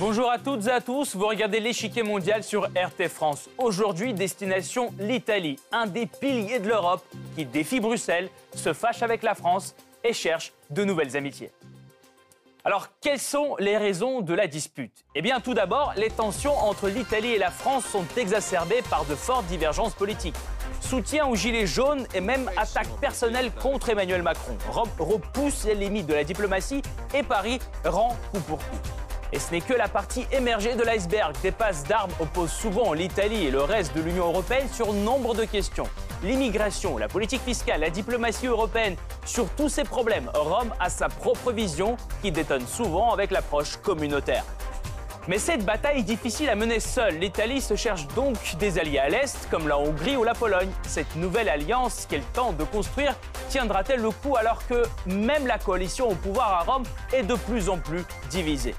Bonjour à toutes et à tous, vous regardez l'échiquier mondial sur RT France. Aujourd'hui, destination l'Italie, un des piliers de l'Europe qui défie Bruxelles, se fâche avec la France et cherche de nouvelles amitiés. Alors, quelles sont les raisons de la dispute? Eh bien, tout d'abord, les tensions entre l'Italie et la France sont exacerbées par de fortes divergences politiques. Soutien aux Gilets jaunes et même attaque personnelle contre Emmanuel Macron. Rome repousse les limites de la diplomatie et Paris rend coup pour coup. Et ce n'est que la partie émergée de l'iceberg. Des passes d'armes opposent souvent l'Italie et le reste de l'Union européenne sur nombre de questions. L'immigration, la politique fiscale, la diplomatie européenne, sur tous ces problèmes, Rome a sa propre vision qui détonne souvent avec l'approche communautaire. Mais cette bataille est difficile à mener seule. L'Italie se cherche donc des alliés à l'Est, comme la Hongrie ou la Pologne. Cette nouvelle alliance qu'elle tente de construire tiendra-t-elle le coup alors que même la coalition au pouvoir à Rome est de plus en plus divisée?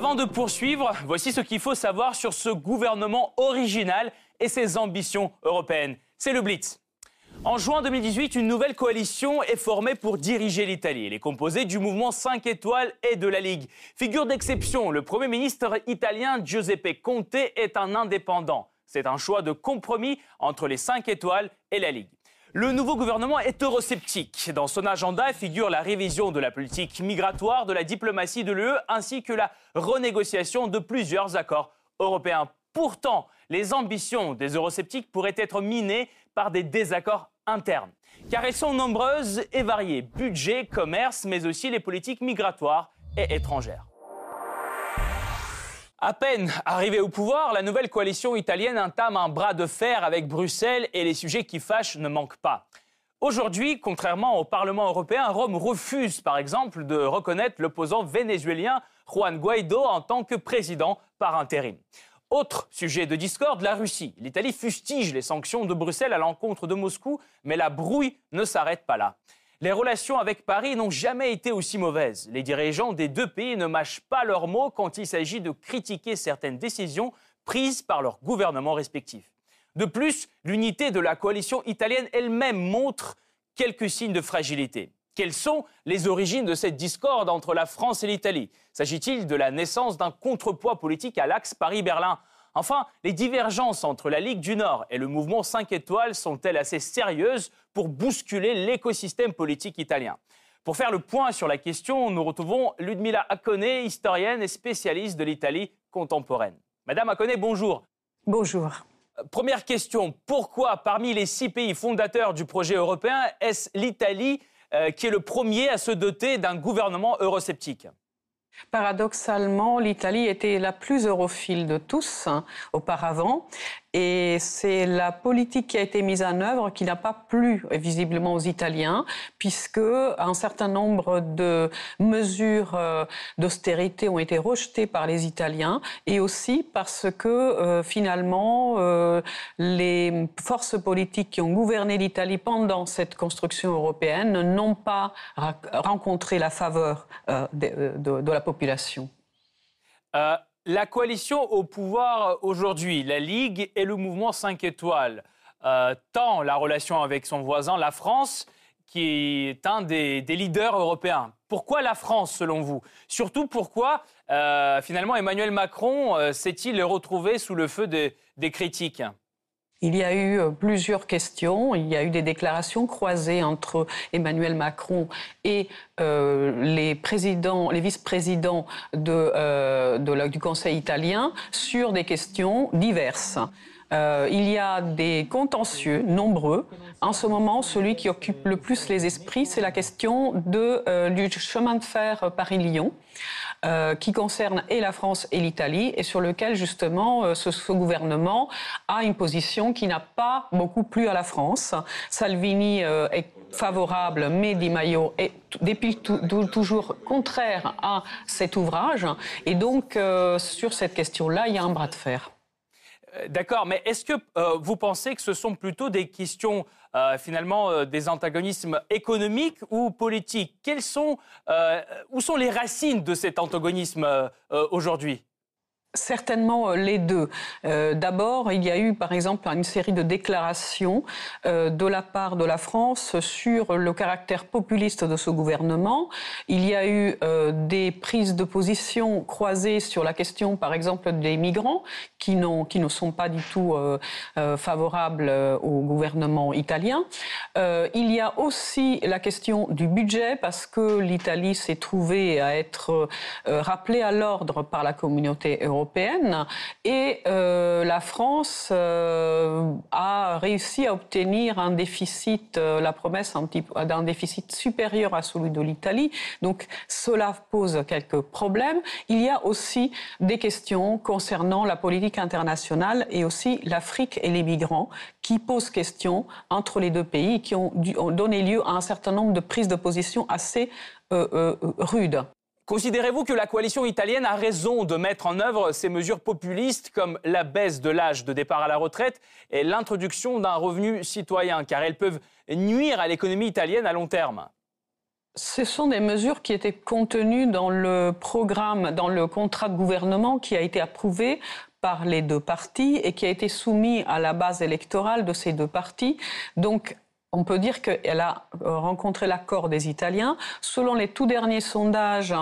Avant de poursuivre, voici ce qu'il faut savoir sur ce gouvernement original et ses ambitions européennes. C'est le Blitz. En juin 2018, une nouvelle coalition est formée pour diriger l'Italie. Elle est composée du mouvement 5 étoiles et de la Ligue. Figure d'exception, le Premier ministre italien Giuseppe Conte est un indépendant. C'est un choix de compromis entre les 5 étoiles et la Ligue. Le nouveau gouvernement est eurosceptique. Dans son agenda figure la révision de la politique migratoire, de la diplomatie de l'UE, ainsi que la renégociation de plusieurs accords européens. Pourtant, les ambitions des eurosceptiques pourraient être minées par des désaccords internes, car elles sont nombreuses et variées. Budget, commerce, mais aussi les politiques migratoires et étrangères. À peine arrivée au pouvoir, la nouvelle coalition italienne entame un bras de fer avec Bruxelles et les sujets qui fâchent ne manquent pas. Aujourd'hui, contrairement au Parlement européen, Rome refuse par exemple de reconnaître l'opposant vénézuélien Juan Guaido en tant que président par intérim. Autre sujet de discorde, la Russie. L'Italie fustige les sanctions de Bruxelles à l'encontre de Moscou, mais la brouille ne s'arrête pas là. Les relations avec Paris n'ont jamais été aussi mauvaises. Les dirigeants des deux pays ne mâchent pas leurs mots quand il s'agit de critiquer certaines décisions prises par leurs gouvernements respectifs. De plus, l'unité de la coalition italienne elle-même montre quelques signes de fragilité. Quelles sont les origines de cette discorde entre la France et l'Italie? S'agit-il de la naissance d'un contrepoids politique à l'axe Paris-Berlin? Enfin, les divergences entre la Ligue du Nord et le mouvement 5 étoiles sont-elles assez sérieuses pour bousculer l'écosystème politique italien? Pour faire le point sur la question, nous retrouvons Ludmila Accone, historienne et spécialiste de l'Italie contemporaine. Madame Accone, bonjour. Bonjour. Euh, première question, pourquoi parmi les six pays fondateurs du projet européen, est-ce l'Italie euh, qui est le premier à se doter d'un gouvernement eurosceptique? Paradoxalement, l'Italie était la plus europhile de tous hein, auparavant et c'est la politique qui a été mise en œuvre qui n'a pas plu visiblement aux Italiens, puisque un certain nombre de mesures euh, d'austérité ont été rejetées par les Italiens, et aussi parce que euh, finalement euh, les forces politiques qui ont gouverné l'Italie pendant cette construction européenne n'ont pas rencontré la faveur de, de, la population. La coalition au pouvoir aujourd'hui, la Ligue et le mouvement 5 étoiles, euh, tant la relation avec son voisin, la France, qui est un des, leaders européens. Pourquoi la France, selon vous? Surtout pourquoi, euh, finalement, Emmanuel Macron euh, s'est-il retrouvé sous le feu des critiques? Il y a eu euh, plusieurs questions, il y a eu des déclarations croisées entre Emmanuel Macron et euh, les présidents, les vice-présidents de, euh, du Conseil italien sur des questions diverses. Euh, il y a des contentieux nombreux. En ce moment, celui qui occupe le plus les esprits, c'est la question de, euh, du chemin de fer Paris-Lyon, euh, qui concerne et la France et l'Italie, et sur lequel justement ce, ce, gouvernement a une position qui n'a pas beaucoup plu à la France. Salvini est favorable, mais Di Maio est depuis toujours contraire à cet ouvrage. Et donc, sur cette question-là, il y a un bras de fer. Euh, d'accord, mais est-ce que euh, vous pensez que ce sont plutôt des questions euh, finalement des antagonismes économiques ou politiques Quels sont, Où sont les racines de cet antagonisme aujourd'hui? Certainement euh, les deux. Euh, d'abord, il y a eu par exemple une série de déclarations euh, de la part de la France sur le caractère populiste de ce gouvernement. Il y a eu des prises de position croisées sur la question par exemple des migrants qui, qui ne sont pas du tout favorables au gouvernement italien. il y a aussi la question du budget parce que l'Italie s'est trouvée à être rappelée à l'ordre par la communauté européenne Et euh, la France euh, a réussi à obtenir un déficit, euh, la promesse d'un déficit supérieur à celui de l'Italie. Donc cela pose quelques problèmes. Il y a aussi des questions concernant la politique internationale et aussi l'Afrique et les migrants qui posent question entre les deux pays, qui ont, ont donné lieu à un certain nombre de prises de position assez rudes. Considérez-vous que la coalition italienne a raison de mettre en œuvre ces mesures populistes comme la baisse de l'âge de départ à la retraite et l'introduction d'un revenu citoyen, car elles peuvent nuire à l'économie italienne à long terme? Ce sont des mesures qui étaient contenues dans le programme, dans le contrat de gouvernement qui a été approuvé par les deux partis et qui a été soumis à la base électorale de ces deux partis. Donc, on peut dire qu'elle a euh, rencontré l'accord des Italiens. Selon les tout derniers sondages,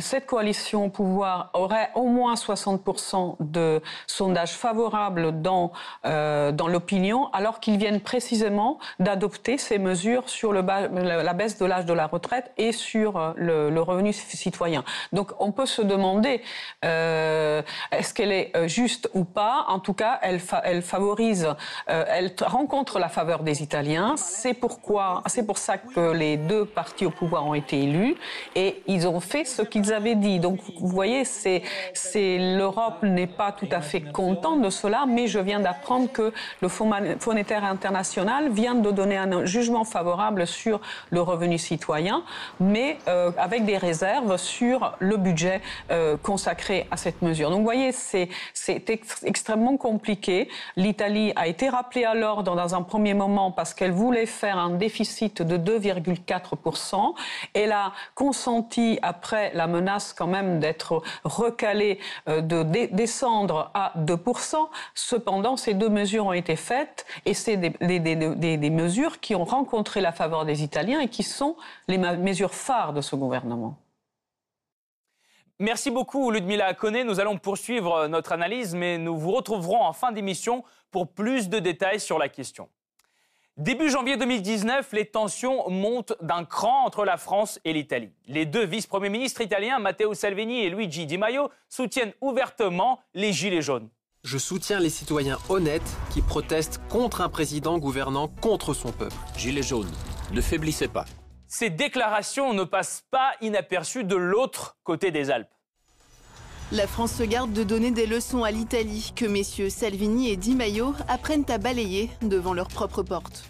cette coalition au pouvoir aurait au moins 60% de sondages favorables dans, euh, dans l'opinion, alors qu'ils viennent précisément d'adopter ces mesures sur le la baisse de l'âge de la retraite et sur euh, le, revenu citoyen. Donc on peut se demander est-ce qu'elle est juste ou pas? En tout cas, elle, elle favorise, elle rencontre la faveur des Italiens c'est pourquoi, c'est pour ça que les deux partis au pouvoir ont été élus et ils ont fait ce qu'ils avaient dit. Donc, vous voyez, c'est, c'est l'Europe n'est pas tout à fait contente de cela, mais je viens d'apprendre que le Fonds monétaire international vient de donner un jugement favorable sur le revenu citoyen, mais euh, avec des réserves sur le budget euh, consacré à cette mesure. Donc, vous voyez, c'est, c'est extrêmement compliqué. L'Italie a été rappelée à l'ordre dans un premier moment parce qu'elle voulait faire un déficit de 2,4%. Elle a consenti, après la menace quand même d'être recalée, euh, de descendre à 2%. Cependant, ces deux mesures ont été faites et c'est des, mesures qui ont rencontré la faveur des Italiens et qui sont les mesures phares de ce gouvernement. Merci beaucoup Ludmila Koné. Nous allons poursuivre notre analyse, mais nous vous retrouverons en fin d'émission pour plus de détails sur la question. Début janvier 2019, les tensions montent d'un cran entre la France et l'Italie. Les deux vice-premiers ministres italiens, Matteo Salvini et Luigi Di Maio, soutiennent ouvertement les Gilets jaunes. Je soutiens les citoyens honnêtes qui protestent contre un président gouvernant contre son peuple. Gilets jaunes, ne faiblissez pas. Ces déclarations ne passent pas inaperçues de l'autre côté des Alpes. La France se garde de donner des leçons à l'Italie que messieurs Salvini et Di Maio apprennent à balayer devant leur propre porte.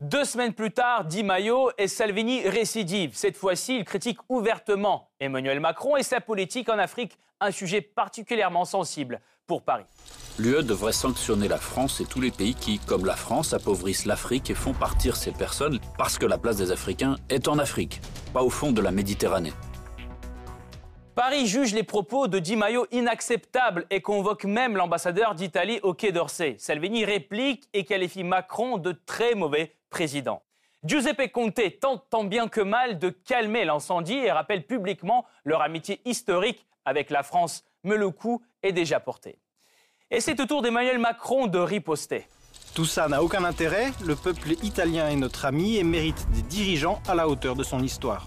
Deux semaines plus tard, Di Maio et Salvini récidivent. Cette fois-ci, ils critiquent ouvertement Emmanuel Macron et sa politique en Afrique, un sujet particulièrement sensible pour Paris. L'UE devrait sanctionner la France et tous les pays qui, comme la France, appauvrissent l'Afrique et font partir ces personnes parce que la place des Africains est en Afrique, pas au fond de la Méditerranée. Paris juge les propos de Di Maio inacceptables et convoque même l'ambassadeur d'Italie au Quai d'Orsay. Salvini réplique et qualifie Macron de très mauvais président. Giuseppe Conte tente tant bien que mal de calmer l'incendie et rappelle publiquement leur amitié historique avec la France, mais le coup est déjà porté. Et c'est au tour d'Emmanuel Macron de riposter. Tout ça n'a aucun intérêt, le peuple italien est notre ami et mérite des dirigeants à la hauteur de son histoire.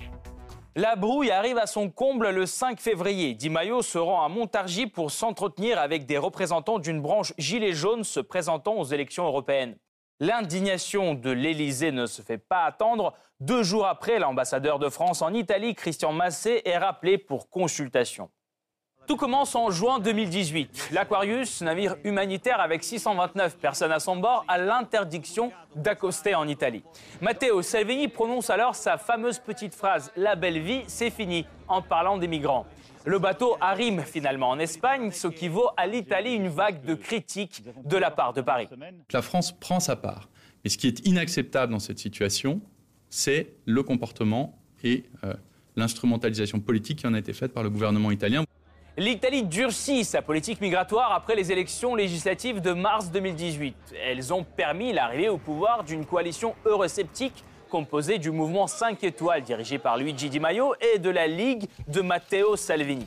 La brouille arrive à son comble le 5 février. Di Maio se rend à Montargis pour s'entretenir avec des représentants d'une branche gilet jaune se présentant aux élections européennes. L'indignation de l'Élysée ne se fait pas attendre. Deux jours après, l'ambassadeur de France en Italie, Christian Massé, est rappelé pour consultation. Tout commence en juin 2018. L'Aquarius, navire humanitaire avec 629 personnes à son bord, a l'interdiction d'accoster en Italie. Matteo Salvini prononce alors sa fameuse petite phrase La belle vie, c'est fini, en parlant des migrants. Le bateau arrive finalement en Espagne, ce qui vaut à l'Italie une vague de critiques de la part de Paris. La France prend sa part. Mais ce qui est inacceptable dans cette situation, c'est le comportement et euh, l'instrumentalisation politique qui en a été faite par le gouvernement italien. L'Italie durcit sa politique migratoire après les élections législatives de mars 2018. Elles ont permis l'arrivée au pouvoir d'une coalition eurosceptique composée du mouvement 5 étoiles dirigé par Luigi Di Maio et de la Ligue de Matteo Salvini.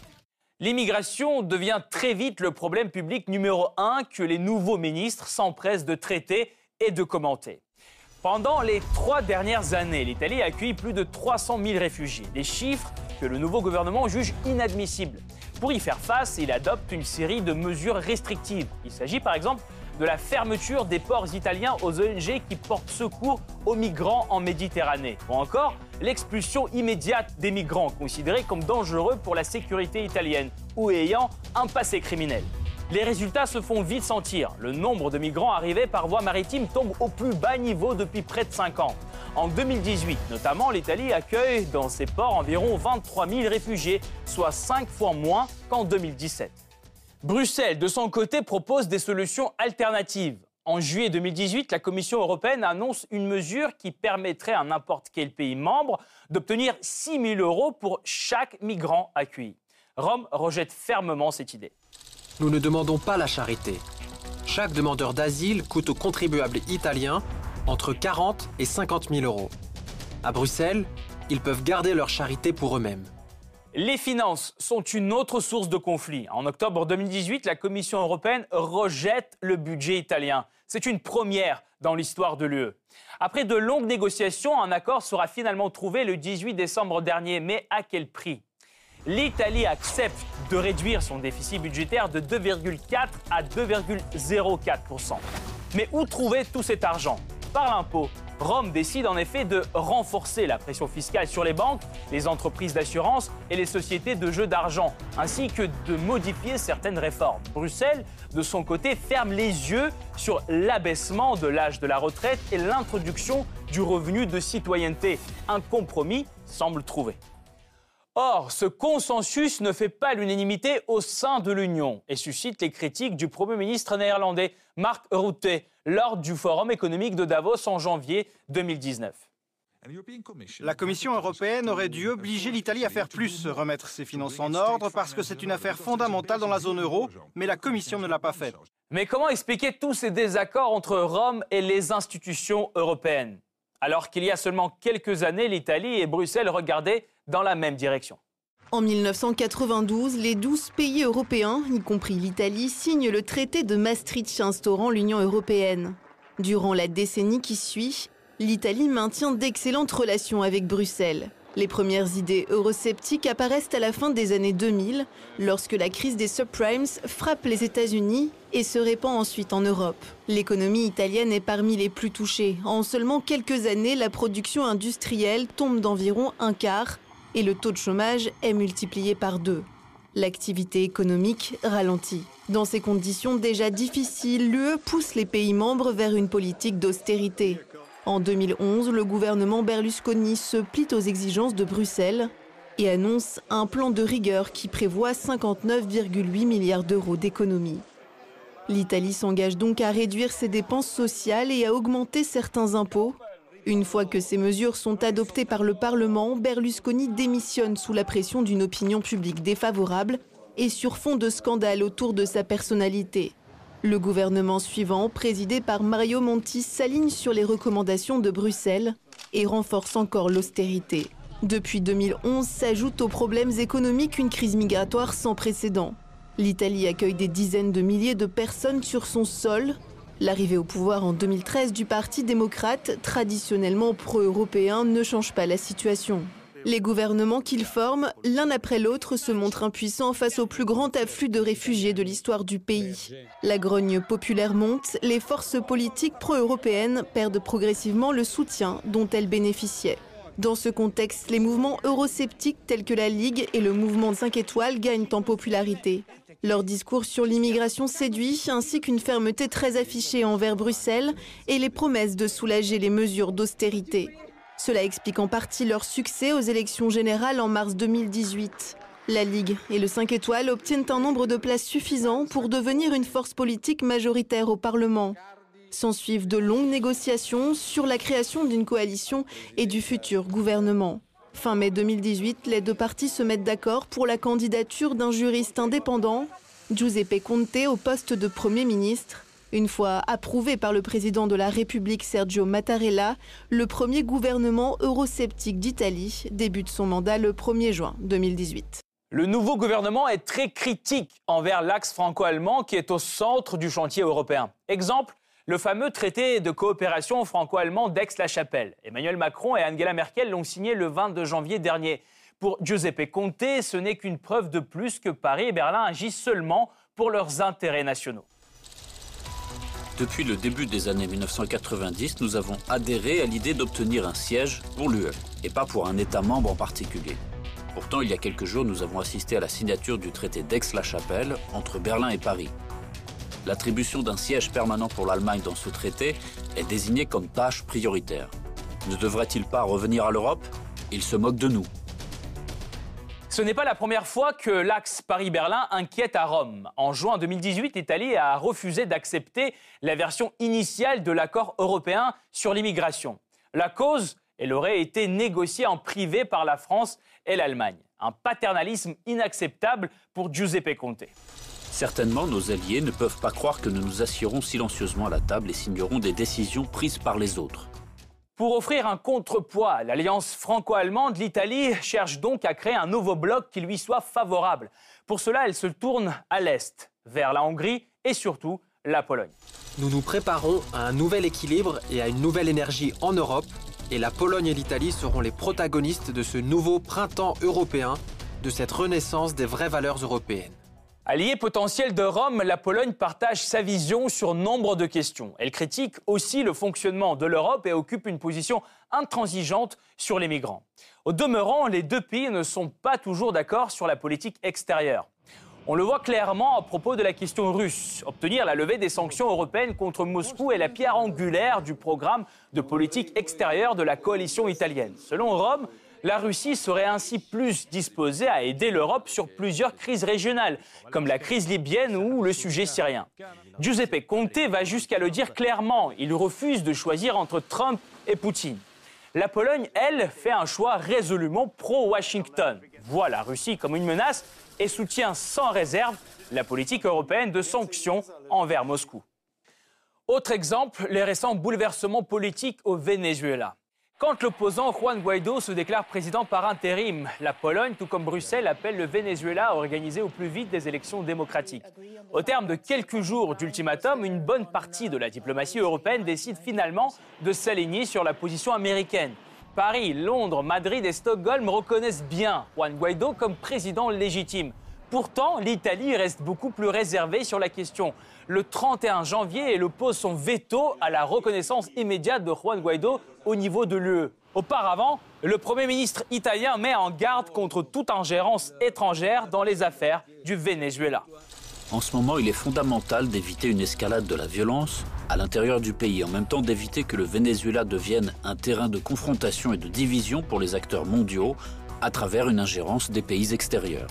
L'immigration devient très vite le problème public numéro un que les nouveaux ministres s'empressent de traiter et de commenter. Pendant les trois dernières années, l'Italie a accueilli plus de 300 000 réfugiés, des chiffres que le nouveau gouvernement juge inadmissibles. Pour y faire face, il adopte une série de mesures restrictives. Il s'agit par exemple de la fermeture des ports italiens aux ONG qui portent secours aux migrants en Méditerranée, ou encore l'expulsion immédiate des migrants considérés comme dangereux pour la sécurité italienne ou ayant un passé criminel. Les résultats se font vite sentir. Le nombre de migrants arrivés par voie maritime tombe au plus bas niveau depuis près de 5 ans. En 2018, notamment, l'Italie accueille dans ses ports environ 23 000 réfugiés, soit 5 fois moins qu'en 2017. Bruxelles, de son côté, propose des solutions alternatives. En juillet 2018, la Commission européenne annonce une mesure qui permettrait à n'importe quel pays membre d'obtenir 6 000 euros pour chaque migrant accueilli. Rome rejette fermement cette idée. Nous ne demandons pas la charité. Chaque demandeur d'asile coûte aux contribuables italiens entre 40 et 50 000 euros. À Bruxelles, ils peuvent garder leur charité pour eux-mêmes. Les finances sont une autre source de conflit. En octobre 2018, la Commission européenne rejette le budget italien. C'est une première dans l'histoire de l'UE. Après de longues négociations, un accord sera finalement trouvé le 18 décembre dernier. Mais à quel prix? L'Italie accepte de réduire son déficit budgétaire de 2,4 à 2,04% Mais où trouver tout cet argent? Par l'impôt. Rome décide en effet de renforcer la pression fiscale sur les banques, les entreprises d'assurance et les sociétés de jeux d'argent, ainsi que de modifier certaines réformes. Bruxelles, de son côté, ferme les yeux sur l'abaissement de l'âge de la retraite et l'introduction du revenu de citoyenneté. Un compromis semble trouvé. Or, ce consensus ne fait pas l'unanimité au sein de l'Union et suscite les critiques du Premier ministre néerlandais Mark Rutte lors du Forum économique de Davos en janvier 2019. La Commission européenne aurait dû obliger l'Italie à faire plus, remettre ses finances en ordre, parce que c'est une affaire fondamentale dans la zone euro, mais la Commission ne l'a pas fait. Mais comment expliquer tous ces désaccords entre Rome et les institutions européennes? Alors qu'il y a seulement quelques années, l'Italie et Bruxelles regardaient dans la même direction. En 1992, les 12 pays européens, y compris l'Italie, signent le traité de Maastricht instaurant l'Union européenne. Durant la décennie qui suit, l'Italie maintient d'excellentes relations avec Bruxelles. Les premières idées eurosceptiques apparaissent à la fin des années 2000, lorsque la crise des subprimes frappe les États-Unis et se répand ensuite en Europe. L'économie italienne est parmi les plus touchées. En seulement quelques années, la production industrielle tombe d'environ un quart et le taux de chômage est multiplié par deux. L'activité économique ralentit. Dans ces conditions déjà difficiles, l'UE pousse les pays membres vers une politique d'austérité. En 2011, le gouvernement Berlusconi se plie aux exigences de Bruxelles et annonce un plan de rigueur qui prévoit 59,8 milliards d'euros d'économies. L'Italie s'engage donc à réduire ses dépenses sociales et à augmenter certains impôts, une fois que ces mesures sont adoptées par le Parlement, Berlusconi démissionne sous la pression d'une opinion publique défavorable et sur fond de scandale autour de sa personnalité. Le gouvernement suivant, présidé par Mario Monti, s'aligne sur les recommandations de Bruxelles et renforce encore l'austérité. Depuis 2011 s'ajoute aux problèmes économiques une crise migratoire sans précédent. L'Italie accueille des dizaines de milliers de personnes sur son sol, L'arrivée au pouvoir en 2013 du Parti démocrate, traditionnellement pro-européen, ne change pas la situation. Les gouvernements qu'il forme, l'un après l'autre, se montrent impuissants face au plus grand afflux de réfugiés de l'histoire du pays. La grogne populaire monte, les forces politiques pro-européennes perdent progressivement le soutien dont elles bénéficiaient. Dans ce contexte, les mouvements eurosceptiques tels que la Ligue et le mouvement 5 étoiles gagnent en popularité. Leur discours sur l'immigration séduit, ainsi qu'une fermeté très affichée envers Bruxelles et les promesses de soulager les mesures d'austérité. Cela explique en partie leur succès aux élections générales en mars 2018. La Ligue et le 5 étoiles obtiennent un nombre de places suffisant pour devenir une force politique majoritaire au Parlement. S'ensuivent de longues négociations sur la création d'une coalition et du futur gouvernement. Fin mai 2018, les deux parties se mettent d'accord pour la candidature d'un juriste indépendant, Giuseppe Conte, au poste de Premier ministre. Une fois approuvé par le président de la République Sergio Mattarella, le premier gouvernement eurosceptique d'Italie débute son mandat le 1er juin 2018. Le nouveau gouvernement est très critique envers l'axe franco-allemand qui est au centre du chantier européen. Exemple, le fameux traité de coopération franco-allemand d'Aix-la-Chapelle. Emmanuel Macron et Angela Merkel l'ont signé le 22 janvier dernier. Pour Giuseppe Conte, ce n'est qu'une preuve de plus que Paris et Berlin agissent seulement pour leurs intérêts nationaux. Depuis le début des années 1990, nous avons adhéré à l'idée d'obtenir un siège pour l'UE, et pas pour un État membre en particulier. Pourtant, il y a quelques jours, nous avons assisté à la signature du traité d'Aix-la-Chapelle entre Berlin et Paris. L'attribution d'un siège permanent pour l'Allemagne dans ce traité est désignée comme tâche prioritaire. Ne devrait-il pas revenir à l'Europe? Il se moque de nous. Ce n'est pas la première fois que l'axe Paris-Berlin inquiète à Rome. En juin 2018, l'Italie a refusé d'accepter la version initiale de l'accord européen sur l'immigration. La cause, elle aurait été négociée en privé par la France et l'Allemagne. Un paternalisme inacceptable pour Giuseppe Conte. Certainement, nos alliés ne peuvent pas croire que nous nous assiérons silencieusement à la table et signerons des décisions prises par les autres. Pour offrir un contrepoids à l'alliance franco-allemande, l'Italie cherche donc à créer un nouveau bloc qui lui soit favorable. Pour cela, elle se tourne à l'Est, vers la Hongrie et surtout la Pologne. Nous nous préparons à un nouvel équilibre et à une nouvelle énergie en Europe et la Pologne et l'Italie seront les protagonistes de ce nouveau printemps européen, de cette renaissance des vraies valeurs européennes. Allié potentiel de Rome, la Pologne partage sa vision sur nombre de questions. Elle critique aussi le fonctionnement de l'Europe et occupe une position intransigeante sur les migrants. Au demeurant, les deux pays ne sont pas toujours d'accord sur la politique extérieure. On le voit clairement à propos de la question russe. Obtenir la levée des sanctions européennes contre Moscou est la pierre angulaire du programme de politique extérieure de la coalition italienne. Selon Rome, la Russie serait ainsi plus disposée à aider l'Europe sur plusieurs crises régionales, comme la crise libyenne ou le sujet syrien. Giuseppe Conte va jusqu'à le dire clairement, il refuse de choisir entre Trump et Poutine. La Pologne, elle, fait un choix résolument pro-Washington, voit la Russie comme une menace et soutient sans réserve la politique européenne de sanctions envers Moscou. Autre exemple, les récents bouleversements politiques au Venezuela. Quand l'opposant Juan Guaido se déclare président par intérim, la Pologne, tout comme Bruxelles, appelle le Venezuela à organiser au plus vite des élections démocratiques. Au terme de quelques jours d'ultimatum, une bonne partie de la diplomatie européenne décide finalement de s'aligner sur la position américaine. Paris, Londres, Madrid et Stockholm reconnaissent bien Juan Guaido comme président légitime. Pourtant, l'Italie reste beaucoup plus réservée sur la question. Le 31 janvier, elle oppose son veto à la reconnaissance immédiate de Juan Guaido au niveau de l'UE. Auparavant, le Premier ministre italien met en garde contre toute ingérence étrangère dans les affaires du Venezuela. En ce moment, il est fondamental d'éviter une escalade de la violence à l'intérieur du pays, en même temps d'éviter que le Venezuela devienne un terrain de confrontation et de division pour les acteurs mondiaux à travers une ingérence des pays extérieurs.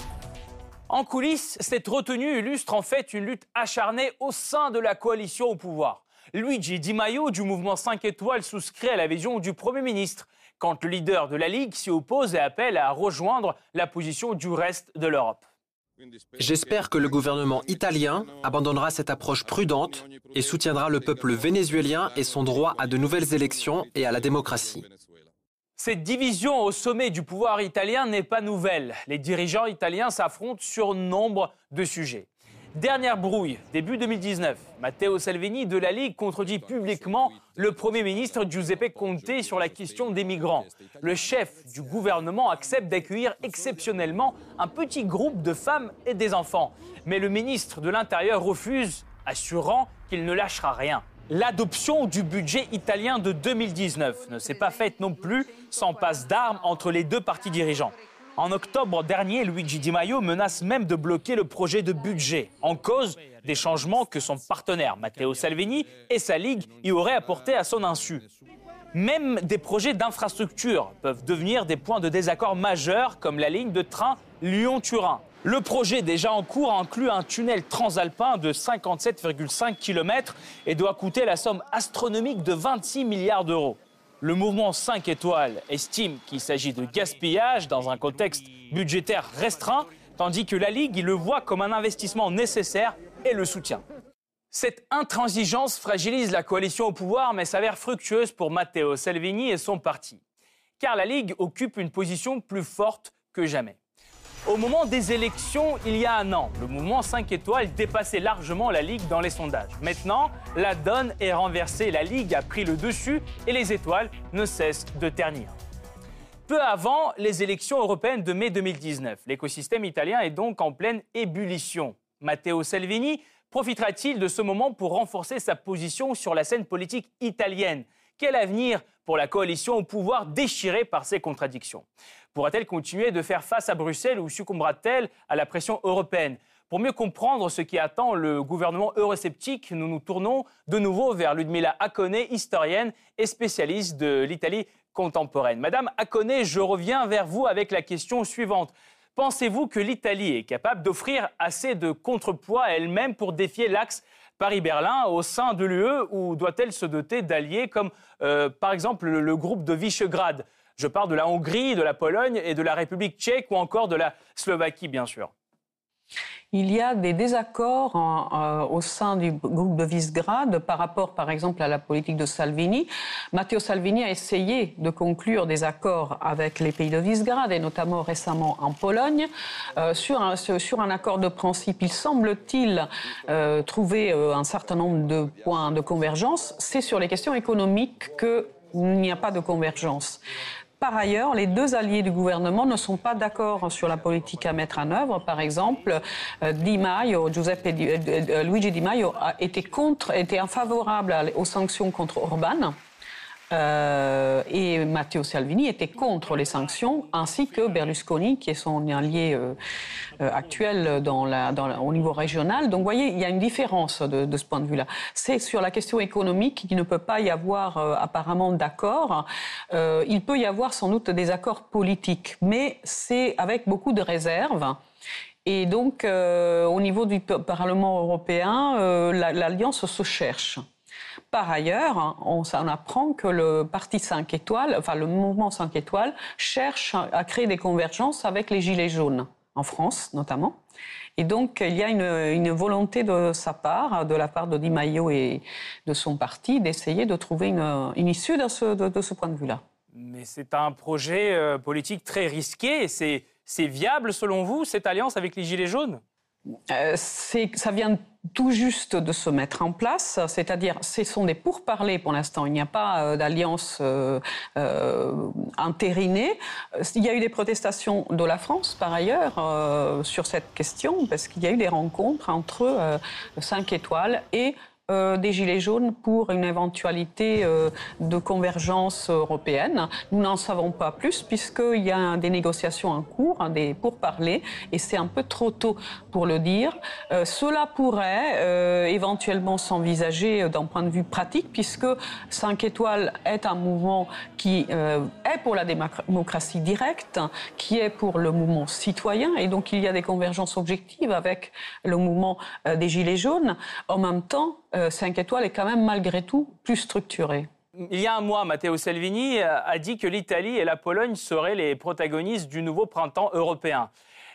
En coulisses, cette retenue illustre en fait une lutte acharnée au sein de la coalition au pouvoir. Luigi Di Maio du mouvement 5 étoiles souscrit à la vision du Premier ministre, quand le leader de la Ligue s'y oppose et appelle à rejoindre la position du reste de l'Europe. J'espère que le gouvernement italien abandonnera cette approche prudente et soutiendra le peuple vénézuélien et son droit à de nouvelles élections et à la démocratie. Cette division au sommet du pouvoir italien n'est pas nouvelle. Les dirigeants italiens s'affrontent sur nombre de sujets. Dernière brouille, début 2019. Matteo Salvini de la Ligue contredit publiquement le Premier ministre Giuseppe Conte sur la question des migrants. Le chef du gouvernement accepte d'accueillir exceptionnellement un petit groupe de femmes et des enfants. Mais le ministre de l'Intérieur refuse, assurant qu'il ne lâchera rien. L'adoption du budget italien de 2019 ne s'est pas faite non plus sans passe d'armes entre les deux partis dirigeants. En octobre dernier, Luigi Di Maio menace même de bloquer le projet de budget, en cause des changements que son partenaire Matteo Salvini et sa Ligue y auraient apportés à son insu. Même des projets d'infrastructure peuvent devenir des points de désaccord majeurs, comme la ligne de train Lyon-Turin. Le projet déjà en cours inclut un tunnel transalpin de 57,5 km et doit coûter la somme astronomique de 26 milliards d'euros. Le mouvement 5 étoiles estime qu'il s'agit de gaspillage dans un contexte budgétaire restreint, tandis que la Ligue le voit comme un investissement nécessaire et le soutient. Cette intransigeance fragilise la coalition au pouvoir, mais s'avère fructueuse pour Matteo Salvini et son parti. Car la Ligue occupe une position plus forte que jamais. Au moment des élections, il y a un an, le mouvement 5 étoiles dépassait largement la Ligue dans les sondages. Maintenant, la donne est renversée, la Ligue a pris le dessus et les étoiles ne cessent de ternir. Peu avant les élections européennes de mai 2019, l'écosystème italien est donc en pleine ébullition. Matteo Salvini profitera-t-il de ce moment pour renforcer sa position sur la scène politique italienne? Quel avenir pour la coalition au pouvoir déchirée par ces contradictions Pourra-t-elle continuer de faire face à Bruxelles ou succombera-t-elle à la pression européenne pour mieux comprendre ce qui attend le gouvernement eurosceptique, nous nous tournons de nouveau vers Ludmila Akone, historienne et spécialiste de l'Italie contemporaine. Madame Akone, je reviens vers vous avec la question suivante. Pensez-vous que l'Italie est capable d'offrir assez de contrepoids elle-même pour défier l'axe Paris-Berlin au sein de l'UE ou doit-elle se doter d'alliés comme euh, par exemple le, le groupe de Visegrad? Je parle de la Hongrie, de la Pologne et de la République tchèque ou encore de la Slovaquie, bien sûr. Il y a des désaccords euh, au sein du groupe de Visegrad par rapport, par exemple, à la politique de Salvini. Matteo Salvini a essayé de conclure des accords avec les pays de Visegrad et notamment récemment en Pologne euh, sur, un, accord de principe. Il semble-t-il euh, trouver un certain nombre de points de convergence. C'est sur les questions économiques qu'il n'y a pas de convergence. Par ailleurs, les deux alliés du gouvernement ne sont pas d'accord sur la politique à mettre en œuvre. Par exemple, euh, Di Maio, Giuseppe euh, euh, Luigi Di Maio été contre, était infavorable aux sanctions contre Orban. Euh, et Matteo Salvini était contre les sanctions, ainsi que Berlusconi, qui est son allié euh, euh actuel au niveau régional. Donc, vous voyez, il y a une différence de, ce point de vue-là. C'est sur la question économique qu'il ne peut pas y avoir apparemment d'accord. Il peut y avoir sans doute des accords politiques, mais c'est avec beaucoup de réserves. Et donc, au niveau du Parlement européen, l'alliance se cherche. Par ailleurs, on, apprend que le parti 5 étoiles, enfin le mouvement 5 étoiles, cherche à créer des convergences avec les Gilets jaunes, en France notamment. Et donc, il y a une, volonté de sa part, de la part de Di Maio et de son parti, d'essayer de trouver une, issue de ce, point de vue-là. Mais c'est un projet euh, politique très risqué. C'est viable, selon vous, cette alliance avec les Gilets jaunes? Ça vient tout juste de se mettre en place, c'est-à-dire ce sont des pourparlers pour l'instant, il n'y a pas euh, d'alliance euh, euh, entérinée. Il y a eu des protestations de la France par ailleurs sur cette question, parce qu'il y a eu des rencontres entre 5 étoiles et euh, des Gilets jaunes pour une éventualité euh, de convergence européenne. Nous n'en savons pas plus puisqu'il y a des négociations en cours, des pourparlers, et c'est un peu trop tôt pour le dire. Euh, cela pourrait éventuellement s'envisager d'un point de vue pratique puisque 5 étoiles est un mouvement qui est pour la démocratie directe, qui est pour le mouvement citoyen, et donc il y a des convergences objectives avec le mouvement des Gilets jaunes. En même temps, 5 euh, étoiles est quand même malgré tout plus structuré. Il y a un mois, Matteo Salvini euh, a dit que l'Italie et la Pologne seraient les protagonistes du nouveau printemps européen.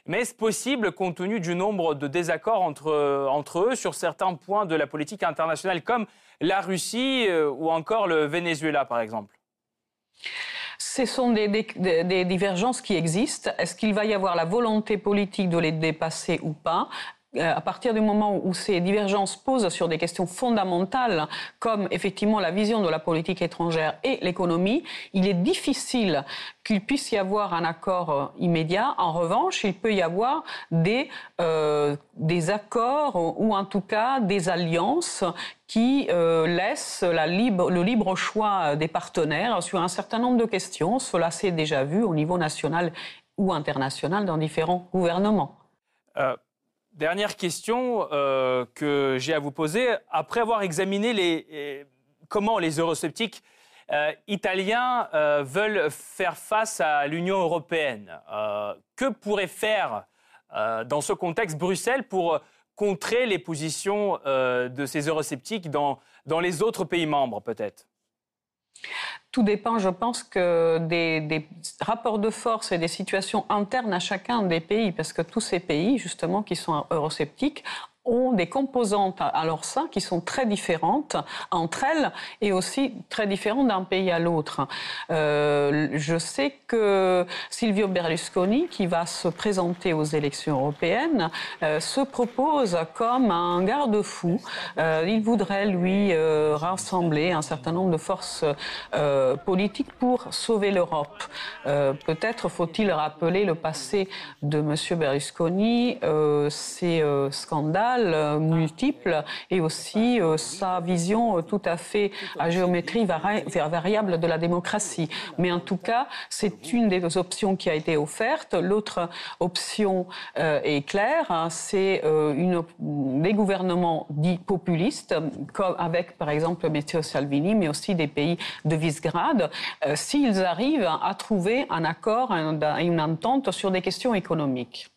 Mais est-ce possible compte tenu du nombre de désaccords entre, euh, entre eux sur certains points de la politique internationale, comme la Russie ou encore le Venezuela, par exemple? Ce sont des, des, divergences qui existent. Est-ce qu'il va y avoir la volonté politique de les dépasser ou pas? À partir du moment où ces divergences posent sur des questions fondamentales, comme effectivement la vision de la politique étrangère et l'économie, il est difficile qu'il puisse y avoir un accord euh, immédiat. En revanche, il peut y avoir des, euh, des accords ou en tout cas des alliances qui euh, laissent le libre choix des partenaires sur un certain nombre de questions. Cela s'est déjà vu au niveau national ou international dans différents gouvernements. Euh Dernière question euh, que j'ai à vous poser. Après avoir examiné les, comment les eurosceptiques euh, italiens euh, veulent faire face à l'Union européenne, que pourrait faire dans ce contexte Bruxelles pour contrer les positions de ces eurosceptiques dans, dans les autres pays membres peut-être? Tout dépend, je pense, que des, des, rapports de force et des situations internes à chacun des pays, parce que tous ces pays, justement, qui sont eurosceptiques, ont des composantes à leur sein qui sont très différentes entre elles et aussi très différentes d'un pays à l'autre. Euh, je sais que Silvio Berlusconi, qui va se présenter aux élections européennes, euh, se propose comme un garde-fou. Euh, il voudrait, lui, rassembler un certain nombre de forces politiques pour sauver l'Europe. Peut-être faut-il rappeler le passé de M. Berlusconi, ces scandales euh, multiples et aussi euh, sa vision euh, tout à fait à géométrie variable de la démocratie. Mais en tout cas, c'est une des options qui a été offerte. L'autre option est claire, hein, c'est des gouvernements dits populistes, comme avec par exemple Matteo Salvini, mais aussi des pays de Visegrad, s'ils arrivent à trouver un accord, une entente sur des questions économiques.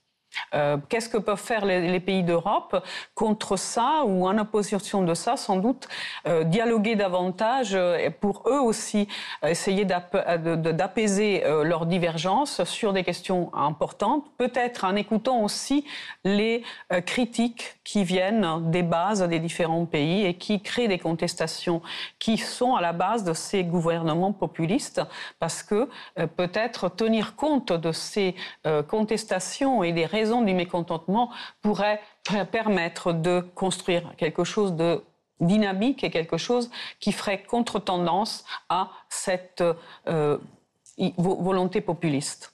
Euh, qu'est-ce que peuvent faire les, pays d'Europe contre ça ou en opposition de ça Sans doute euh, dialoguer davantage euh, pour eux aussi essayer d'apaiser leurs divergences sur des questions importantes, peut-être en écoutant aussi les critiques qui viennent des bases des différents pays et qui créent des contestations qui sont à la base de ces gouvernements populistes parce que peut-être tenir compte de ces contestations et des raisons du mécontentement pourrait permettre de construire quelque chose de dynamique et quelque chose qui ferait contre-tendance à cette euh, volonté populiste.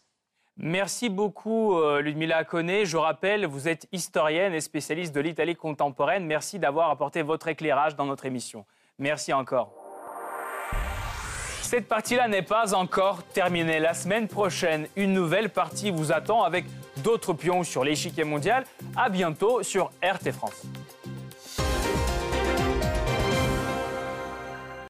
Merci beaucoup, euh, Ludmila Akone. Je rappelle, vous êtes historienne et spécialiste de l'Italie contemporaine. Merci d'avoir apporté votre éclairage dans notre émission. Merci encore. Cette partie-là n'est pas encore terminée. La semaine prochaine, une nouvelle partie vous attend avec d'autres pions sur l'échiquier mondial. À bientôt sur RT France.